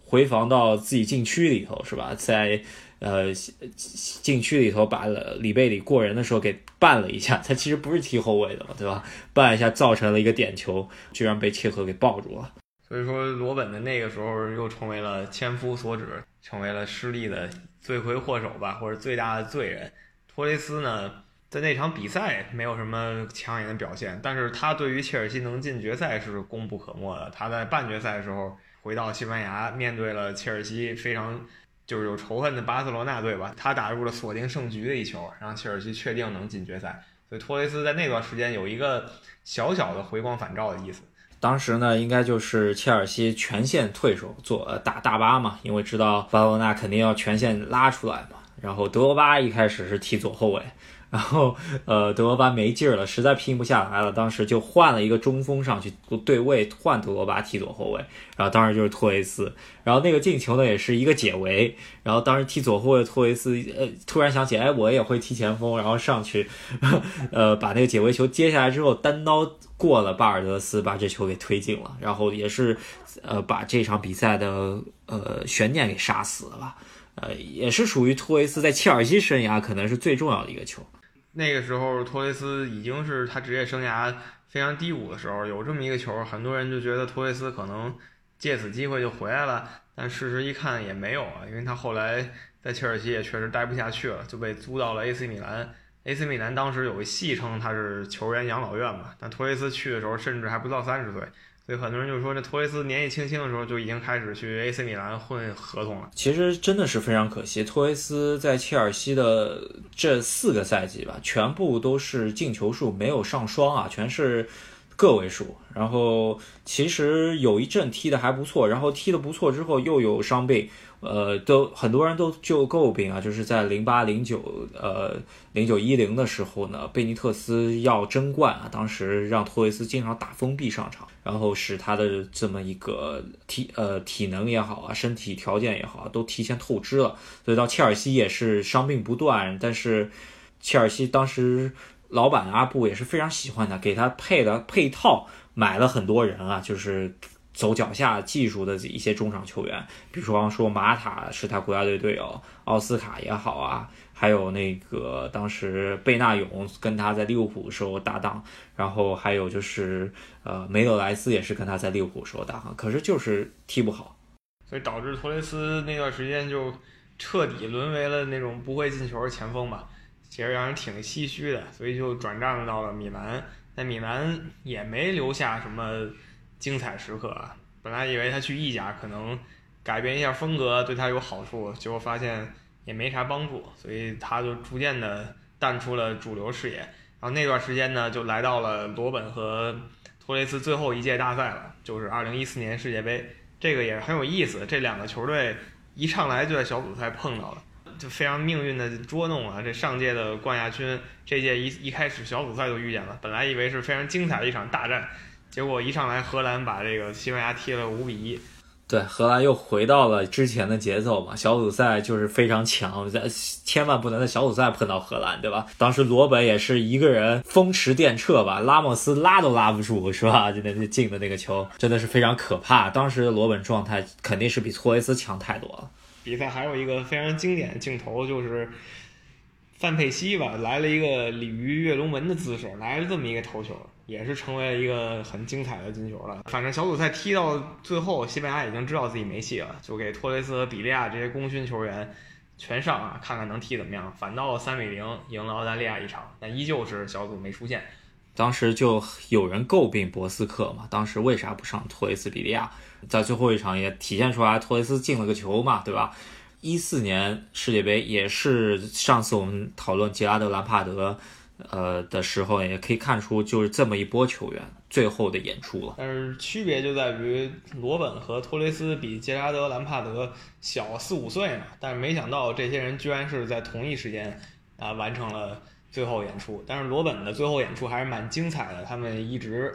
回防到自己禁区里头，是吧？在呃禁区里头把里贝里过人的时候给绊了一下，他其实不是踢后卫的嘛，对吧？绊一下造成了一个点球，居然被切赫给抱住了。所以说，罗本的那个时候又成为了千夫所指，成为了失利的罪魁祸首吧，或者最大的罪人。托雷斯呢？在那场比赛没有什么抢眼的表现，但是他对于切尔西能进决赛是功不可没的。他在半决赛的时候回到西班牙，面对了切尔西非常就是有仇恨的巴塞罗那队吧，他打入了锁定胜局的一球，让切尔西确定能进决赛。所以托雷斯在那段时间有一个小小的回光返照的意思。当时呢，应该就是切尔西全线退守做打大巴嘛，因为知道巴塞罗那肯定要全线拉出来嘛。然后德罗巴一开始是踢左后卫。然后呃德罗巴没劲儿了，实在拼不下来了，当时就换了一个中锋上去对位，换德罗巴踢左后卫，然后当时就是托雷斯，然后那个进球呢也是一个解围，然后当时踢左后卫托雷斯呃突然想起哎我也会踢前锋，然后上去 呃把那个解围球接下来之后单刀过了巴尔德斯，把这球给推进了，然后也是呃把这场比赛的呃悬念给杀死了吧。呃，也是属于托雷斯在切尔西生涯可能是最重要的一个球。那个时候，托雷斯已经是他职业生涯非常低谷的时候，有这么一个球，很多人就觉得托雷斯可能借此机会就回来了。但事实一看也没有啊，因为他后来在切尔西也确实待不下去了，就被租到了 AC 米兰。AC 米兰当时有个戏称他是球员养老院嘛，但托雷斯去的时候甚至还不到三十岁。所以很多人就说，这托雷斯年纪轻轻的时候就已经开始去 AC 米兰混合同了。其实真的是非常可惜，托雷斯在切尔西的这四个赛季吧，全部都是进球数没有上双啊，全是个位数。然后其实有一阵踢的还不错，然后踢的不错之后又有伤病。呃，都很多人都就诟病啊，就是在零八零九呃零九一零的时候呢，贝尼特斯要争冠啊，当时让托雷斯经常打封闭上场，然后使他的这么一个体呃体能也好啊，身体条件也好啊，都提前透支了，所以到切尔西也是伤病不断，但是切尔西当时老板阿布也是非常喜欢他，给他配的配套买了很多人啊，就是。走脚下技术的一些中场球员，比如说说马塔是他国家队队友，奥斯卡也好啊，还有那个当时贝纳永跟他在利物浦的时候搭档，然后还有就是呃梅德莱斯也是跟他在利物浦时候搭档，可是就是踢不好，所以导致托雷斯那段时间就彻底沦为了那种不会进球的前锋吧，其实让人挺唏嘘的，所以就转战到了米兰，在米兰也没留下什么。精彩时刻啊！本来以为他去意甲可能改变一下风格对他有好处，结果发现也没啥帮助，所以他就逐渐的淡出了主流视野。然后那段时间呢，就来到了罗本和托雷斯最后一届大赛了，就是二零一四年世界杯。这个也很有意思，这两个球队一上来就在小组赛碰到了，就非常命运的捉弄啊！这上届的冠亚军，这届一一开始小组赛就遇见了，本来以为是非常精彩的一场大战。结果一上来，荷兰把这个西班牙踢了五比一。对，荷兰又回到了之前的节奏嘛。小组赛就是非常强，在千万不能在小组赛碰到荷兰，对吧？当时罗本也是一个人风驰电掣吧，拉莫斯拉都拉不住，是吧？就那进的那个球，真的是非常可怕。当时的罗本状态肯定是比托雷斯强太多了。比赛还有一个非常经典的镜头，就是范佩西吧，来了一个鲤鱼跃龙门的姿势，来了这么一个头球。也是成为了一个很精彩的进球了。反正小组赛踢到最后，西班牙已经知道自己没戏了，就给托雷斯和比利亚这些功勋球员全上啊，看看能踢怎么样。反倒三比零赢了澳大利亚一场，但依旧是小组没出线。当时就有人诟病博斯克嘛，当时为啥不上托雷斯、比利亚？在最后一场也体现出来，托雷斯进了个球嘛，对吧？一四年世界杯也是上次我们讨论杰拉德·兰帕德。呃的时候也可以看出，就是这么一波球员最后的演出了。但是区别就在于罗本和托雷斯比杰拉德·兰帕德小四五岁嘛。但是没想到这些人居然是在同一时间啊完成了最后演出。但是罗本的最后演出还是蛮精彩的，他们一直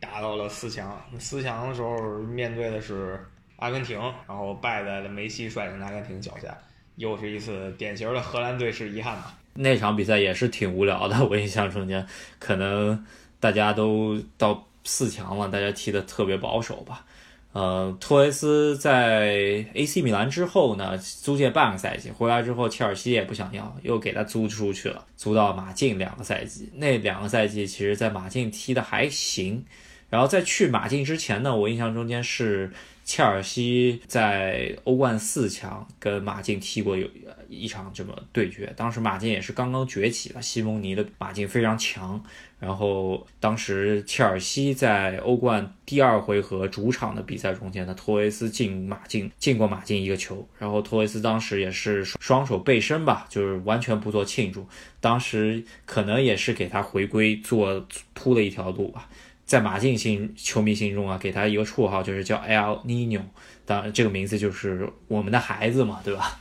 打到了四强。四强的时候面对的是阿根廷，然后败在了梅西率领的阿根廷脚下，又是一次典型的荷兰队是遗憾吧。那场比赛也是挺无聊的，我印象中间可能大家都到四强了，大家踢得特别保守吧。呃，托雷斯在 AC 米兰之后呢，租借半个赛季，回来之后切尔西也不想要，又给他租出去了，租到马竞两个赛季。那两个赛季其实，在马竞踢的还行。然后在去马竞之前呢，我印象中间是。切尔西在欧冠四强跟马竞踢过有一场这么对决，当时马竞也是刚刚崛起了，西蒙尼的马竞非常强。然后当时切尔西在欧冠第二回合主场的比赛中间呢，托雷斯进马竞进过马竞一个球，然后托雷斯当时也是双手背身吧，就是完全不做庆祝，当时可能也是给他回归做铺了一条路吧。在马竞心球迷心中啊，给他一个绰号，就是叫 El Nino，当然这个名字就是我们的孩子嘛，对吧？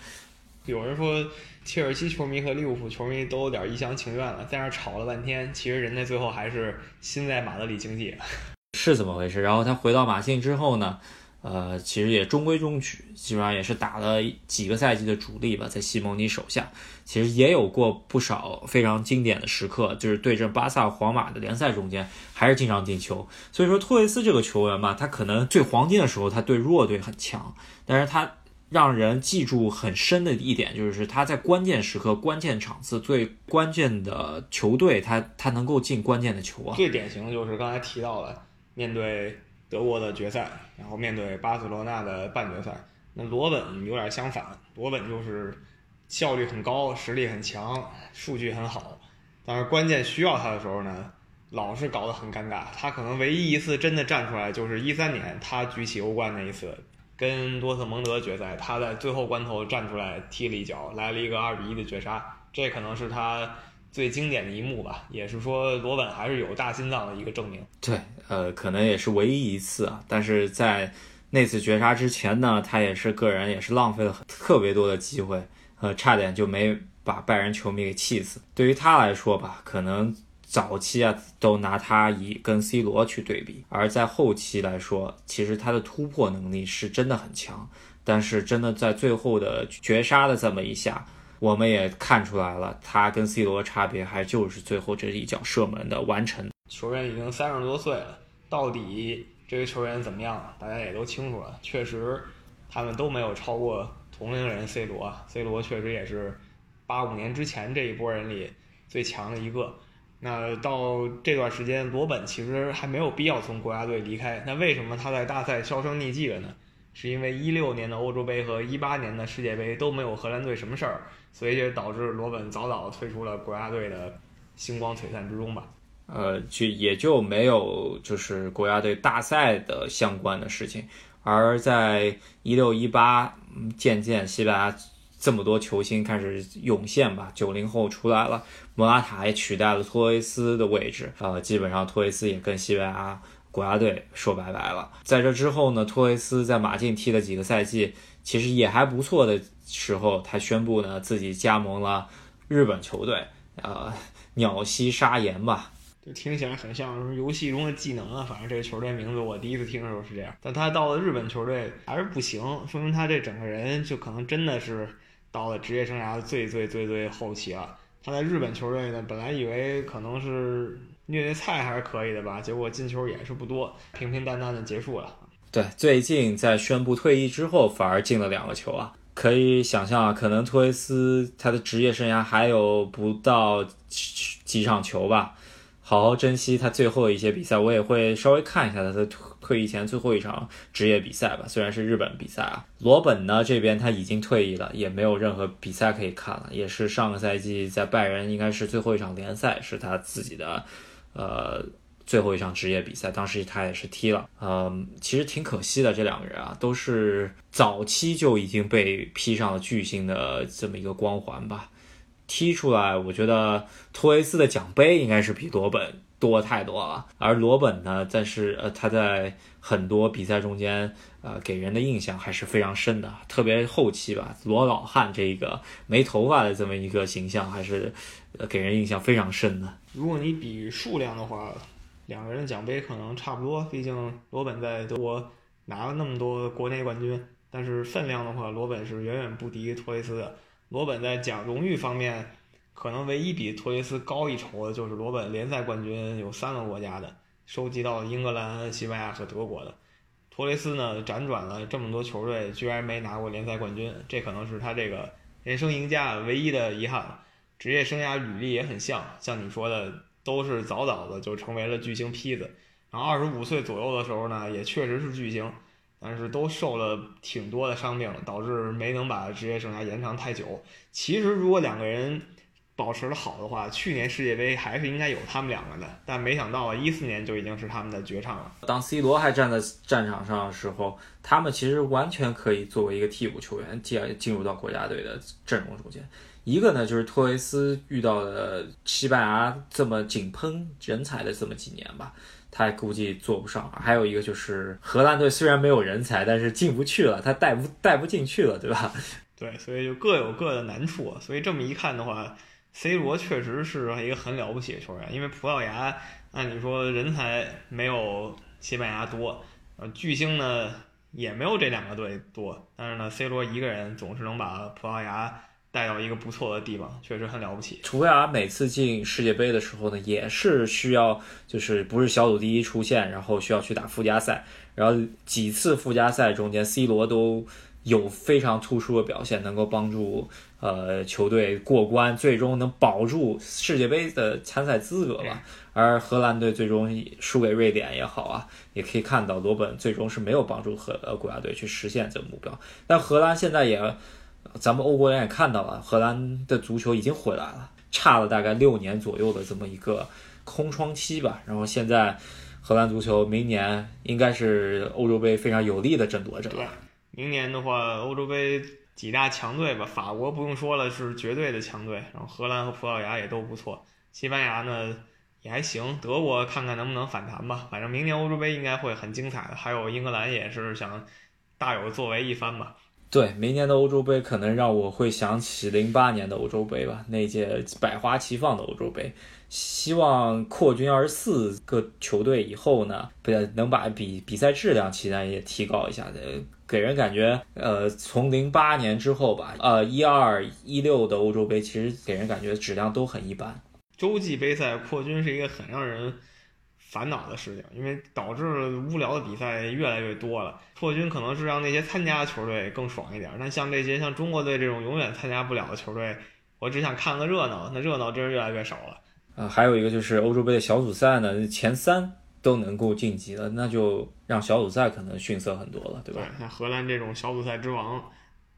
有人说切尔西球迷和利物浦球迷都有点一厢情愿了，在那吵了半天，其实人家最后还是心在马德里竞技，是怎么回事？然后他回到马竞之后呢？呃，其实也中规中矩，基本上也是打了几个赛季的主力吧，在西蒙尼手下，其实也有过不少非常经典的时刻，就是对阵巴萨、皇马的联赛中间，还是经常进球。所以说，托雷斯这个球员吧，他可能最黄金的时候，他对弱队很强，但是他让人记住很深的一点，就是他在关键时刻、关键场次、最关键的球队，他他能够进关键的球啊。最典型的就是刚才提到的，面对。德国的决赛，然后面对巴塞罗那的半决赛，那罗本有点相反，罗本就是效率很高，实力很强，数据很好，但是关键需要他的时候呢，老是搞得很尴尬。他可能唯一一次真的站出来，就是一三年他举起欧冠那一次，跟多特蒙德决赛，他在最后关头站出来踢了一脚，来了一个二比一的绝杀，这可能是他。最经典的一幕吧，也是说罗本还是有大心脏的一个证明。对，呃，可能也是唯一一次啊。但是在那次绝杀之前呢，他也是个人也是浪费了特别多的机会，呃，差点就没把拜仁球迷给气死。对于他来说吧，可能早期啊都拿他以跟 C 罗去对比，而在后期来说，其实他的突破能力是真的很强。但是真的在最后的绝杀的这么一下。我们也看出来了，他跟 C 罗差别还就是最后这一脚射门的完成。球员已经三十多岁了，到底这个球员怎么样？大家也都清楚了。确实，他们都没有超过同龄人 C 罗。C 罗确实也是八五年之前这一波人里最强的一个。那到这段时间，罗本其实还没有必要从国家队离开。那为什么他在大赛销声匿迹了呢？是因为一六年的欧洲杯和一八年的世界杯都没有荷兰队什么事儿，所以就导致罗本早早退出了国家队的星光璀璨之中吧。呃，就也就没有就是国家队大赛的相关的事情。而在一六一八，渐渐西班牙这么多球星开始涌现吧，九零后出来了，莫拉塔也取代了托雷斯的位置，呃，基本上托雷斯也跟西班牙。国家队说拜拜了。在这之后呢，托雷斯在马竞踢了几个赛季，其实也还不错的时候，他宣布呢自己加盟了日本球队，呃，鸟西沙岩吧。就听起来很像游戏中的技能啊。反正这个球队名字我第一次听的时候是这样。但他到了日本球队还是不行，说明他这整个人就可能真的是到了职业生涯最最最最后期了。他在日本球队呢，本来以为可能是。虐虐菜还是可以的吧，结果进球也是不多，平平淡淡的结束了。对，最近在宣布退役之后，反而进了两个球啊，可以想象啊，可能托雷斯他的职业生涯还有不到几场球吧，好好珍惜他最后一些比赛。我也会稍微看一下他的退役前最后一场职业比赛吧，虽然是日本比赛啊。罗本呢这边他已经退役了，也没有任何比赛可以看了，也是上个赛季在拜仁应该是最后一场联赛是他自己的。呃，最后一场职业比赛，当时他也是踢了。嗯，其实挺可惜的，这两个人啊，都是早期就已经被披上了巨星的这么一个光环吧。踢出来，我觉得托雷斯的奖杯应该是比罗本多太多了。而罗本呢，但是呃，他在很多比赛中间，呃，给人的印象还是非常深的。特别后期吧，罗老汉这个没头发的这么一个形象，还是呃给人印象非常深的。如果你比数量的话，两个人的奖杯可能差不多。毕竟罗本在德国拿了那么多国内冠军，但是分量的话，罗本是远远不敌托雷斯的。罗本在奖荣誉方面，可能唯一比托雷斯高一筹的就是罗本联赛冠军有三个国家的，收集到英格兰、西班牙和德国的。托雷斯呢，辗转了这么多球队，居然没拿过联赛冠军，这可能是他这个人生赢家唯一的遗憾。职业生涯履历也很像，像你说的，都是早早的就成为了巨星坯子。然后二十五岁左右的时候呢，也确实是巨星，但是都受了挺多的伤病，导致没能把职业生涯延长太久。其实如果两个人保持的好的话，去年世界杯还是应该有他们两个的。但没想到啊一四年就已经是他们的绝唱了。当 C 罗还站在战场上的时候，他们其实完全可以作为一个替补球员进进入到国家队的阵容中间。一个呢，就是托雷斯遇到了西班牙这么井喷人才的这么几年吧，他估计做不上。还有一个就是荷兰队虽然没有人才，但是进不去了，他带不带不进去了，对吧？对，所以就各有各的难处。所以这么一看的话，C 罗确实是一个很了不起的球员。因为葡萄牙按理说人才没有西班牙多，呃，巨星呢也没有这两个队多，但是呢，C 罗一个人总是能把葡萄牙。带到一个不错的地方，确实很了不起。葡萄牙每次进世界杯的时候呢，也是需要，就是不是小组第一出线，然后需要去打附加赛，然后几次附加赛中间，C 罗都有非常突出的表现，能够帮助呃球队过关，最终能保住世界杯的参赛资格吧。而荷兰队最终输给瑞典也好啊，也可以看到罗本最终是没有帮助荷呃国家队去实现这个目标。但荷兰现在也。咱们欧国人也看到了，荷兰的足球已经回来了，差了大概六年左右的这么一个空窗期吧。然后现在，荷兰足球明年应该是欧洲杯非常有力的争夺者。对，明年的话，欧洲杯几大强队吧，法国不用说了，是绝对的强队。然后荷兰和葡萄牙也都不错，西班牙呢也还行，德国看看能不能反弹吧。反正明年欧洲杯应该会很精彩的。还有英格兰也是想大有作为一番吧。对，明年的欧洲杯可能让我会想起零八年的欧洲杯吧，那届百花齐放的欧洲杯。希望扩军二十四个球队以后呢，不能把比比赛质量期待也提高一下。的，给人感觉，呃，从零八年之后吧，呃，一二一六的欧洲杯其实给人感觉质量都很一般。洲际杯赛扩军是一个很让人。烦恼的事情，因为导致无聊的比赛越来越多了。破军可能是让那些参加的球队更爽一点，但像这些像中国队这种永远参加不了的球队，我只想看个热闹，那热闹真是越来越少了。啊，还有一个就是欧洲杯的小组赛呢，前三都能够晋级了，那就让小组赛可能逊色很多了，对吧？像荷兰这种小组赛之王，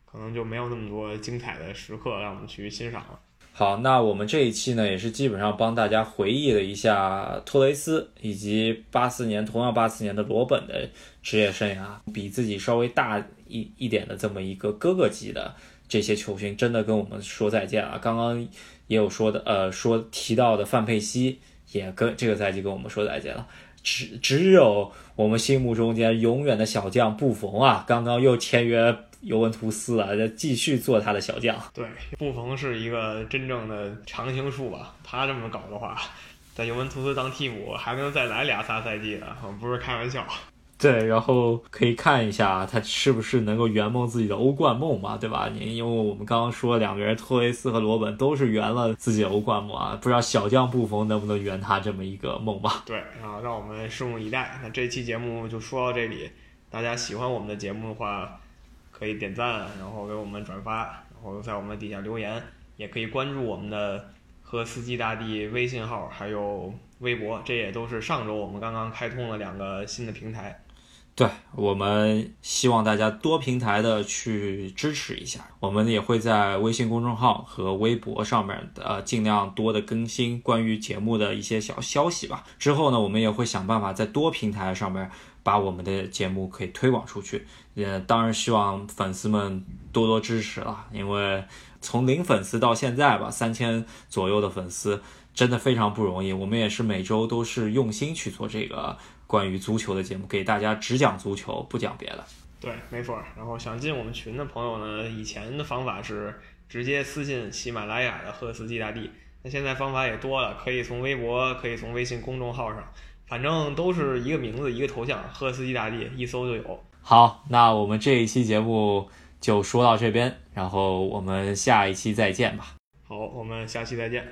可能就没有那么多精彩的时刻让我们去欣赏了。好，那我们这一期呢，也是基本上帮大家回忆了一下托雷斯以及八四年同样八四年的罗本的职业生涯，比自己稍微大一一点的这么一个哥哥级的这些球星，真的跟我们说再见了。刚刚也有说的，呃，说提到的范佩西也跟这个赛季跟我们说再见了，只只有我们心目中间永远的小将布冯啊，刚刚又签约。尤文图斯啊，再继续做他的小将。对，布冯是一个真正的常青树吧？他这么搞的话，在尤文图斯当替补还能再来俩仨赛季的，不是开玩笑。对，然后可以看一下他是不是能够圆梦自己的欧冠梦嘛，对吧？你因为我们刚刚说两个人，托雷斯和罗本都是圆了自己的欧冠梦啊，不知道小将布冯能不能圆他这么一个梦吧？对啊，让我们拭目以待。那这期节目就说到这里，大家喜欢我们的节目的话。可以点赞，然后给我们转发，然后在我们底下留言，也可以关注我们的和司机大帝微信号，还有微博，这也都是上周我们刚刚开通了两个新的平台。对我们希望大家多平台的去支持一下，我们也会在微信公众号和微博上面呃尽量多的更新关于节目的一些小消息吧。之后呢，我们也会想办法在多平台上面。把我们的节目可以推广出去，也当然希望粉丝们多多支持了，因为从零粉丝到现在吧，三千左右的粉丝真的非常不容易。我们也是每周都是用心去做这个关于足球的节目，给大家只讲足球，不讲别的。对，没错。然后想进我们群的朋友呢，以前的方法是直接私信喜马拉雅的赫斯基大帝，那现在方法也多了，可以从微博，可以从微信公众号上。反正都是一个名字一个头像，赫斯基大帝一搜就有。好，那我们这一期节目就说到这边，然后我们下一期再见吧。好，我们下期再见。